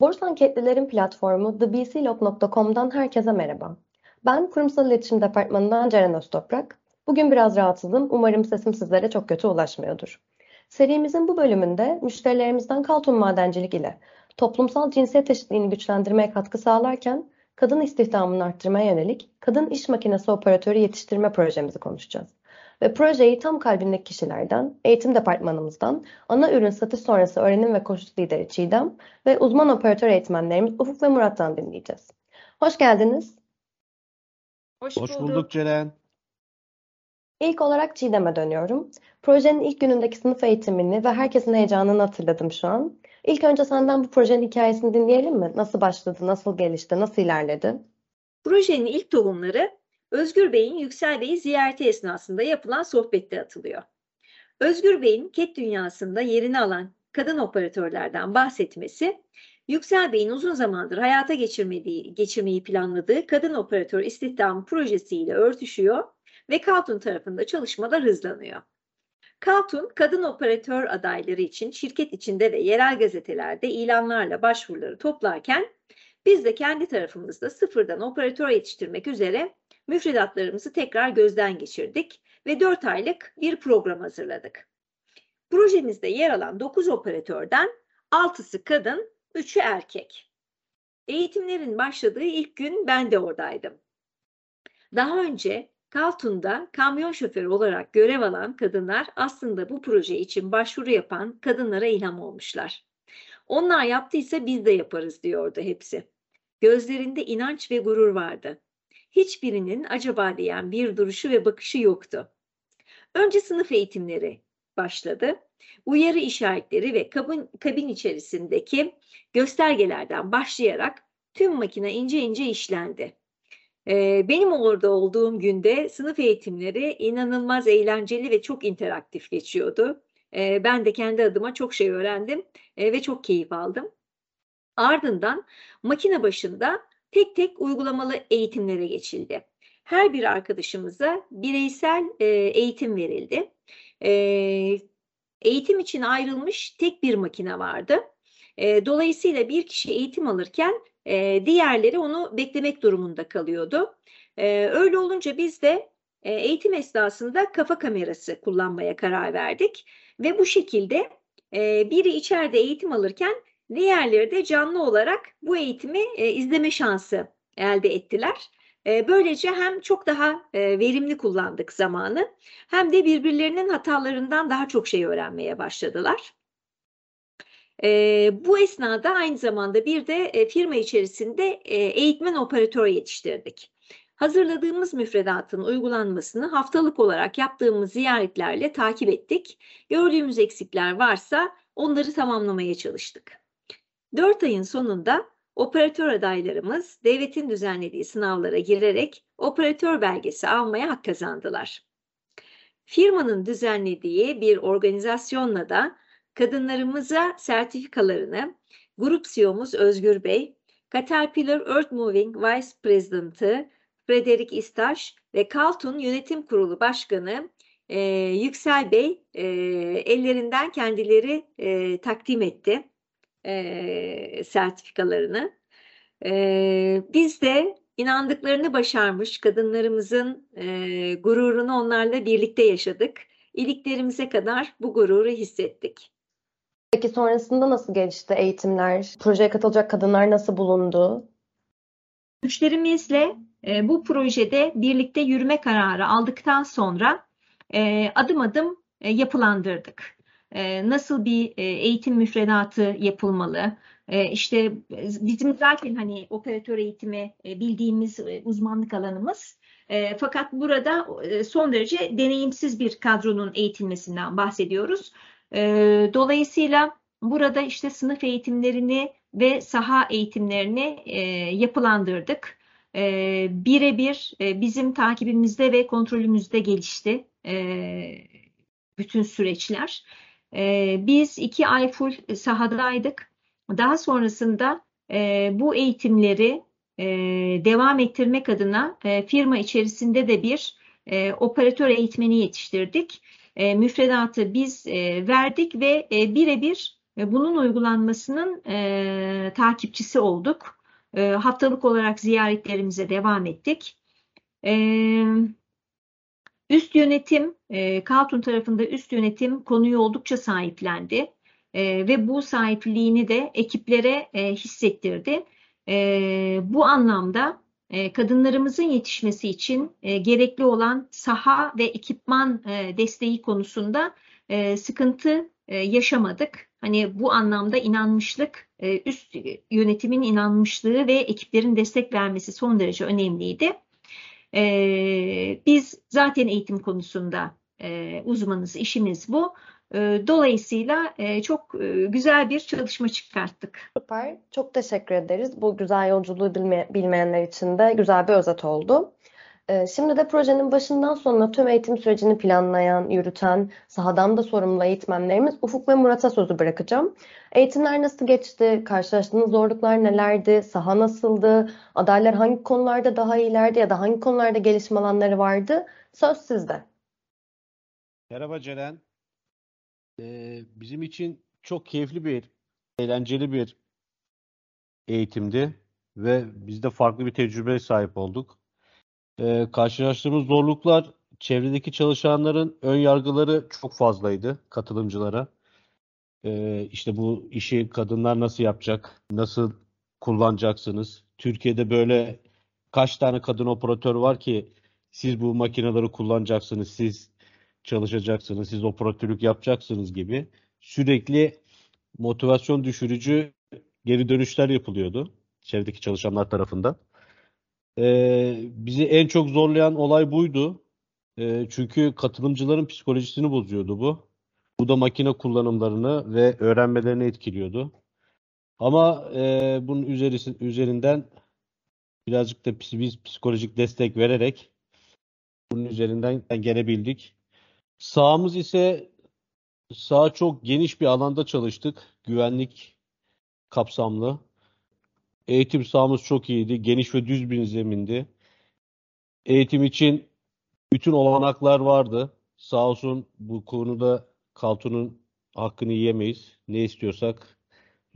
Borsa anketlilerin platformu thebclog.com'dan herkese merhaba. Ben Kurumsal İletişim Departmanı'ndan Ceren Öztoprak. Bugün biraz rahatsızım. Umarım sesim sizlere çok kötü ulaşmıyordur. Serimizin bu bölümünde müşterilerimizden Kaltun Madencilik ile toplumsal cinsiyet eşitliğini güçlendirmeye katkı sağlarken kadın istihdamını arttırmaya yönelik kadın iş makinesi operatörü yetiştirme projemizi konuşacağız. Ve projeyi tam kalbindeki kişilerden, eğitim departmanımızdan, ana ürün satış sonrası öğrenim ve koşu lideri Çiğdem ve uzman operatör eğitmenlerimiz Ufuk ve Murat'tan dinleyeceğiz. Hoş geldiniz. Hoş, Hoş bulduk Ceren. İlk olarak Çiğdem'e dönüyorum. Projenin ilk günündeki sınıf eğitimini ve herkesin heyecanını hatırladım şu an. İlk önce senden bu projenin hikayesini dinleyelim mi? Nasıl başladı, nasıl gelişti, nasıl ilerledi? Projenin ilk tohumları Özgür Bey'in Yüksel Bey'i ziyareti esnasında yapılan sohbette atılıyor. Özgür Bey'in KET dünyasında yerini alan kadın operatörlerden bahsetmesi, Yüksel Bey'in uzun zamandır hayata geçirmediği, geçirmeyi planladığı kadın operatör istihdam projesiyle örtüşüyor ve Kaltun tarafında çalışmalar hızlanıyor. Kaltun, kadın operatör adayları için şirket içinde ve yerel gazetelerde ilanlarla başvuruları toplarken biz de kendi tarafımızda sıfırdan operatör yetiştirmek üzere müfredatlarımızı tekrar gözden geçirdik ve 4 aylık bir program hazırladık. Projemizde yer alan 9 operatörden 6'sı kadın, 3'ü erkek. Eğitimlerin başladığı ilk gün ben de oradaydım. Daha önce Kaltun'da kamyon şoförü olarak görev alan kadınlar aslında bu proje için başvuru yapan kadınlara ilham olmuşlar. Onlar yaptıysa biz de yaparız diyordu hepsi. Gözlerinde inanç ve gurur vardı hiçbirinin acaba diyen bir duruşu ve bakışı yoktu. Önce sınıf eğitimleri başladı. Uyarı işaretleri ve kabin, kabin içerisindeki göstergelerden başlayarak tüm makine ince ince işlendi. Ee, benim orada olduğum günde sınıf eğitimleri inanılmaz eğlenceli ve çok interaktif geçiyordu. Ee, ben de kendi adıma çok şey öğrendim e, ve çok keyif aldım. Ardından makine başında tek tek uygulamalı eğitimlere geçildi. Her bir arkadaşımıza bireysel e, eğitim verildi. E, eğitim için ayrılmış tek bir makine vardı. E, dolayısıyla bir kişi eğitim alırken e, diğerleri onu beklemek durumunda kalıyordu. E, öyle olunca biz de e, eğitim esnasında kafa kamerası kullanmaya karar verdik ve bu şekilde e, biri içeride eğitim alırken Diğerleri de canlı olarak bu eğitimi e, izleme şansı elde ettiler. E, böylece hem çok daha e, verimli kullandık zamanı hem de birbirlerinin hatalarından daha çok şey öğrenmeye başladılar. E, bu esnada aynı zamanda bir de e, firma içerisinde e, eğitmen operatör yetiştirdik. Hazırladığımız müfredatın uygulanmasını haftalık olarak yaptığımız ziyaretlerle takip ettik. Gördüğümüz eksikler varsa onları tamamlamaya çalıştık. 4 ayın sonunda operatör adaylarımız devletin düzenlediği sınavlara girerek operatör belgesi almaya hak kazandılar. Firmanın düzenlediği bir organizasyonla da kadınlarımıza sertifikalarını Grup CEO'muz Özgür Bey, Caterpillar Earth Moving Vice President'ı Frederick İstaş ve Kaltun Yönetim Kurulu Başkanı e, Yüksel Bey e, ellerinden kendileri e, takdim etti e, sertifikalarını. E, biz de inandıklarını başarmış kadınlarımızın e, gururunu onlarla birlikte yaşadık. İliklerimize kadar bu gururu hissettik. Peki sonrasında nasıl gelişti eğitimler? Projeye katılacak kadınlar nasıl bulundu? Müşterimizle e, bu projede birlikte yürüme kararı aldıktan sonra e, adım adım e, yapılandırdık nasıl bir eğitim müfredatı yapılmalı? İşte bizim zaten hani operatör eğitimi bildiğimiz uzmanlık alanımız. Fakat burada son derece deneyimsiz bir kadronun eğitilmesinden bahsediyoruz. Dolayısıyla burada işte sınıf eğitimlerini ve saha eğitimlerini yapılandırdık. Birebir bizim takibimizde ve kontrolümüzde gelişti bütün süreçler. E, biz iki ay full sahadaydık. Daha sonrasında e, bu eğitimleri e, devam ettirmek adına e, firma içerisinde de bir operatör eğitmeni yetiştirdik. Müfredatı biz verdik ve e, birebir bunun uygulanmasının takipçisi olduk. E, haftalık olarak ziyaretlerimize devam ettik. E, üst yönetim, e, Kaltun tarafında üst yönetim konuyu oldukça sahiplendi. E, ve bu sahipliğini de ekiplere e, hissettirdi. E, bu anlamda e, kadınlarımızın yetişmesi için e, gerekli olan saha ve ekipman e, desteği konusunda e, sıkıntı e, yaşamadık. Hani bu anlamda inanmışlık, e, üst yönetimin inanmışlığı ve ekiplerin destek vermesi son derece önemliydi. E, biz zaten eğitim konusunda e, uzmanız, işimiz bu. E, dolayısıyla e, çok e, güzel bir çalışma çıkarttık. Süper. Çok teşekkür ederiz. Bu güzel yolculuğu bilme, bilmeyenler için de güzel bir özet oldu. Ee, şimdi de projenin başından sonuna tüm eğitim sürecini planlayan, yürüten, sahadan da sorumlu eğitmenlerimiz Ufuk ve Murat'a sözü bırakacağım. Eğitimler nasıl geçti? Karşılaştığınız zorluklar nelerdi? Saha nasıldı? Adaylar hangi konularda daha iyilerdi ya da hangi konularda gelişme alanları vardı? Söz sizde. Merhaba Ceren. Ee, bizim için çok keyifli bir, eğlenceli bir eğitimdi ve biz de farklı bir tecrübeye sahip olduk. Ee, karşılaştığımız zorluklar çevredeki çalışanların ön yargıları çok fazlaydı katılımcılara. Ee, işte bu işi kadınlar nasıl yapacak, nasıl kullanacaksınız? Türkiye'de böyle kaç tane kadın operatör var ki siz bu makineleri kullanacaksınız, siz çalışacaksınız, siz operatörlük yapacaksınız gibi sürekli motivasyon düşürücü geri dönüşler yapılıyordu çevredeki çalışanlar tarafından. Ee, bizi en çok zorlayan olay buydu. Ee, çünkü katılımcıların psikolojisini bozuyordu bu. Bu da makine kullanımlarını ve öğrenmelerini etkiliyordu. Ama e, bunun üzerisi, üzerinden birazcık da biz psikolojik destek vererek bunun üzerinden gelebildik. Sahamız ise saha çok geniş bir alanda çalıştık. Güvenlik kapsamlı. Eğitim sahamız çok iyiydi. Geniş ve düz bir zemindi. Eğitim için bütün olanaklar vardı. Sağ olsun bu konuda Kaltun'un hakkını yiyemeyiz. Ne istiyorsak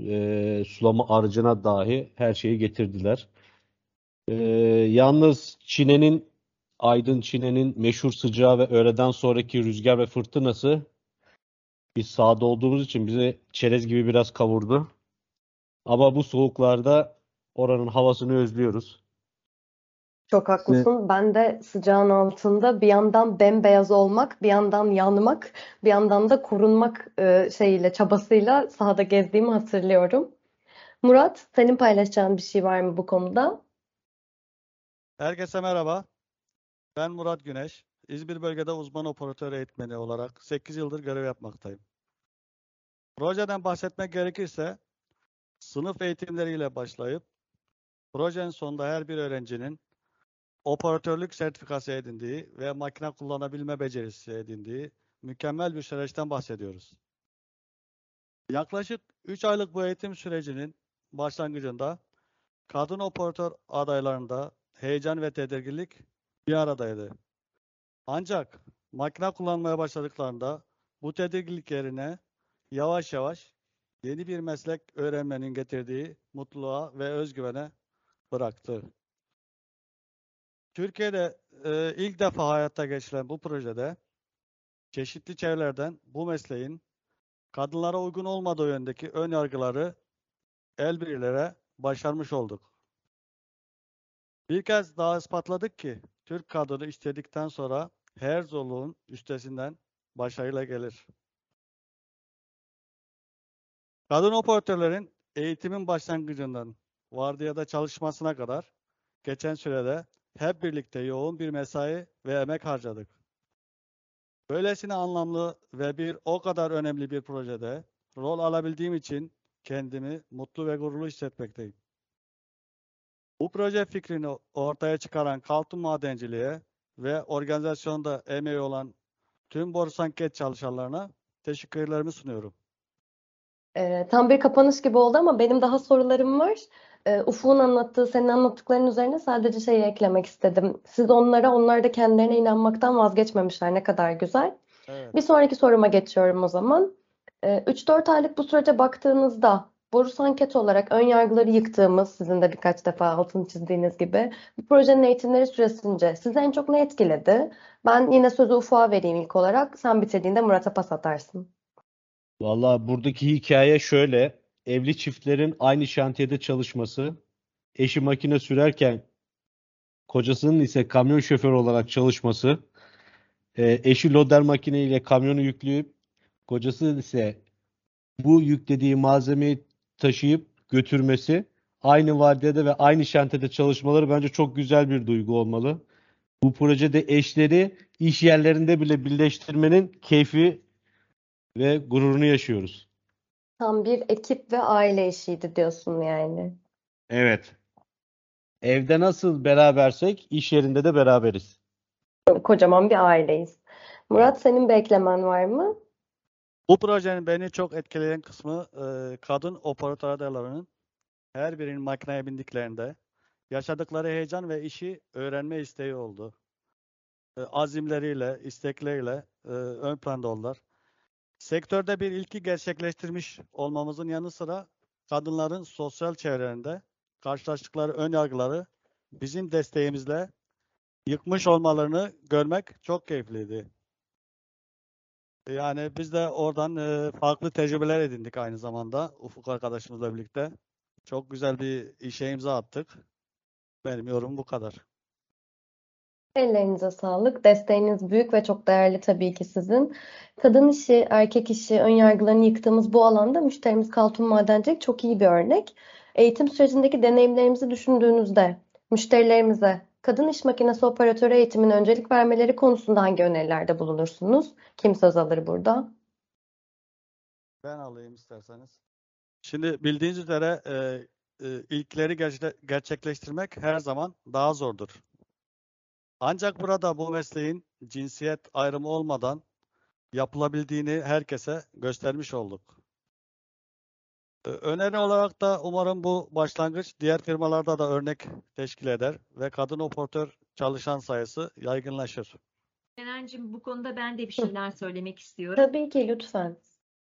e, sulama aracına dahi her şeyi getirdiler. E, yalnız Çin'in Aydın Çine'nin meşhur sıcağı ve öğleden sonraki rüzgar ve fırtınası biz sahada olduğumuz için bizi çerez gibi biraz kavurdu. Ama bu soğuklarda oranın havasını özlüyoruz. Çok haklısın. Ben de sıcağın altında bir yandan bembeyaz olmak, bir yandan yanmak, bir yandan da korunmak e, şeyiyle, çabasıyla sahada gezdiğimi hatırlıyorum. Murat, senin paylaşacağın bir şey var mı bu konuda? Herkese merhaba. Ben Murat Güneş. İzmir bölgede uzman operatör eğitmeni olarak 8 yıldır görev yapmaktayım. Projeden bahsetmek gerekirse sınıf eğitimleriyle başlayıp projenin sonunda her bir öğrencinin operatörlük sertifikası edindiği ve makine kullanabilme becerisi edindiği mükemmel bir süreçten bahsediyoruz. Yaklaşık 3 aylık bu eğitim sürecinin başlangıcında kadın operatör adaylarında heyecan ve tedirginlik bir aradaydı. Ancak makine kullanmaya başladıklarında bu tedirginlik yerine yavaş yavaş yeni bir meslek öğrenmenin getirdiği mutluluğa ve özgüvene bıraktı. Türkiye'de e, ilk defa hayatta geçilen bu projede çeşitli çevrelerden bu mesleğin kadınlara uygun olmadığı yöndeki ön yargıları el birliğiyle başarmış olduk. Bir kez daha ispatladık ki Türk kadını istedikten sonra her zorluğun üstesinden başarıyla gelir. Kadın operatörlerin eğitimin başlangıcından vardiyada çalışmasına kadar geçen sürede hep birlikte yoğun bir mesai ve emek harcadık. Böylesine anlamlı ve bir o kadar önemli bir projede rol alabildiğim için kendimi mutlu ve gururlu hissetmekteyim. Bu proje fikrini ortaya çıkaran Kaltun Madenciliğe ve organizasyonda emeği olan tüm Borsanket çalışanlarına teşekkürlerimi sunuyorum. Ee, tam bir kapanış gibi oldu ama benim daha sorularım var. Ee, Ufuk'un anlattığı, senin anlattıkların üzerine sadece şeyi eklemek istedim. Siz onlara, onlar da kendilerine inanmaktan vazgeçmemişler. Ne kadar güzel. Evet. Bir sonraki soruma geçiyorum o zaman. Ee, 3-4 aylık bu sürece baktığınızda Borus Anket olarak ön yargıları yıktığımız, sizin de birkaç defa altını çizdiğiniz gibi bu projenin eğitimleri süresince sizi en çok ne etkiledi? Ben yine sözü Ufuk'a vereyim ilk olarak. Sen bitirdiğinde Murat'a pas atarsın. Valla buradaki hikaye şöyle. Evli çiftlerin aynı şantiyede çalışması, eşi makine sürerken kocasının ise kamyon şoförü olarak çalışması, e, eşi loder makineyle kamyonu yükleyip kocası ise bu yüklediği malzemeyi taşıyıp götürmesi, aynı vardiyada ve aynı şantiyede çalışmaları bence çok güzel bir duygu olmalı. Bu projede eşleri iş yerlerinde bile birleştirmenin keyfi ve gururunu yaşıyoruz. Tam bir ekip ve aile işiydi diyorsun yani. Evet. Evde nasıl berabersek iş yerinde de beraberiz. Kocaman bir aileyiz. Murat senin bir eklemen var mı? Bu projenin beni çok etkileyen kısmı e, kadın operatör adaylarının her birinin makineye bindiklerinde yaşadıkları heyecan ve işi öğrenme isteği oldu. E, azimleriyle, istekleriyle e, ön planda oldular. Sektörde bir ilki gerçekleştirmiş olmamızın yanı sıra kadınların sosyal çevrelerinde karşılaştıkları ön yargıları bizim desteğimizle yıkmış olmalarını görmek çok keyifliydi. Yani biz de oradan e, farklı tecrübeler edindik aynı zamanda Ufuk arkadaşımızla birlikte. Çok güzel bir işe imza attık. Benim yorumum bu kadar. Ellerinize sağlık. Desteğiniz büyük ve çok değerli tabii ki sizin. Kadın işi, erkek işi, ön yargılarını yıktığımız bu alanda müşterimiz Kaltun Madencilik çok iyi bir örnek. Eğitim sürecindeki deneyimlerimizi düşündüğünüzde müşterilerimize kadın iş makinesi operatörü eğitimine öncelik vermeleri konusunda hangi önerilerde bulunursunuz? Kim söz alır burada? Ben alayım isterseniz. Şimdi bildiğiniz üzere e, e, ilkleri gerçe- gerçekleştirmek her zaman daha zordur. Ancak burada bu mesleğin cinsiyet ayrımı olmadan yapılabildiğini herkese göstermiş olduk. Ee, Öneri olarak da umarım bu başlangıç diğer firmalarda da örnek teşkil eder ve kadın operatör çalışan sayısı yaygınlaşır. Senencim bu konuda ben de bir şeyler söylemek istiyorum. Tabii ki lütfen.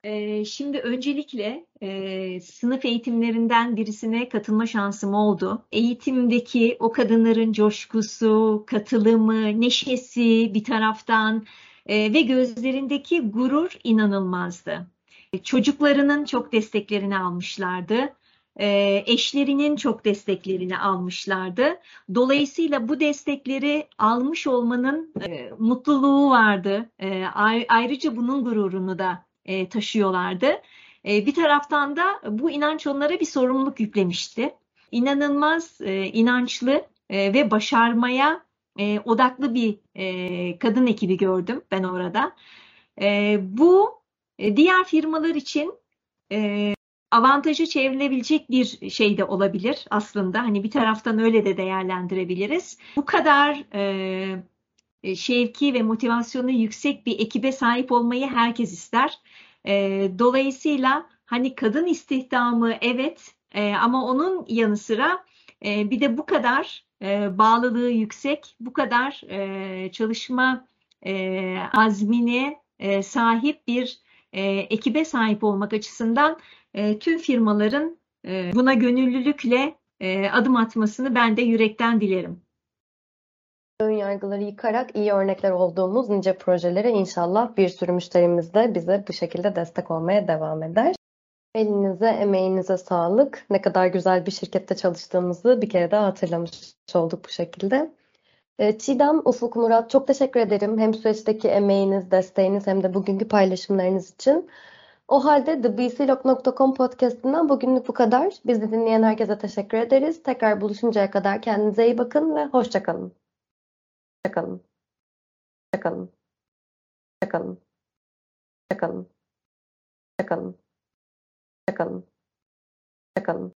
Ee, şimdi öncelikle e, sınıf eğitimlerinden birisine katılma şansım oldu. Eğitimdeki o kadınların coşkusu, katılımı, neşesi bir taraftan e, ve gözlerindeki gurur inanılmazdı. Çocuklarının çok desteklerini almışlardı. E, eşlerinin çok desteklerini almışlardı. Dolayısıyla bu destekleri almış olmanın e, mutluluğu vardı. E, ay- ayrıca bunun gururunu da e, taşıyorlardı. E, bir taraftan da bu inanç onlara bir sorumluluk yüklemişti. İnanılmaz e, inançlı e, ve başarmaya e, odaklı bir e, kadın ekibi gördüm ben orada. E, bu e, diğer firmalar için e, avantajı çevrilebilecek bir şey de olabilir aslında. Hani bir taraftan öyle de değerlendirebiliriz. Bu kadar e, şevki ve motivasyonu yüksek bir ekibe sahip olmayı herkes ister. E, dolayısıyla hani kadın istihdamı evet e, ama onun yanı sıra e, bir de bu kadar e, bağlılığı yüksek, bu kadar e, çalışma e, azmine e, sahip bir e, ekibe sahip olmak açısından e, tüm firmaların e, buna gönüllülükle e, adım atmasını ben de yürekten dilerim. Ön yargıları yıkarak iyi örnekler olduğumuz nice projelere inşallah bir sürü müşterimiz de bize bu şekilde destek olmaya devam eder. Elinize, emeğinize sağlık. Ne kadar güzel bir şirkette çalıştığımızı bir kere daha hatırlamış olduk bu şekilde. Ee, Çiğdem, Ufuk, Murat çok teşekkür ederim. Hem süreçteki emeğiniz, desteğiniz hem de bugünkü paylaşımlarınız için. O halde thebclog.com podcast'inden bugünlük bu kadar. Bizi dinleyen herkese teşekkür ederiz. Tekrar buluşuncaya kadar kendinize iyi bakın ve hoşça kalın. Hoşça kalın. Hoşça kalın. Hoşça kalın.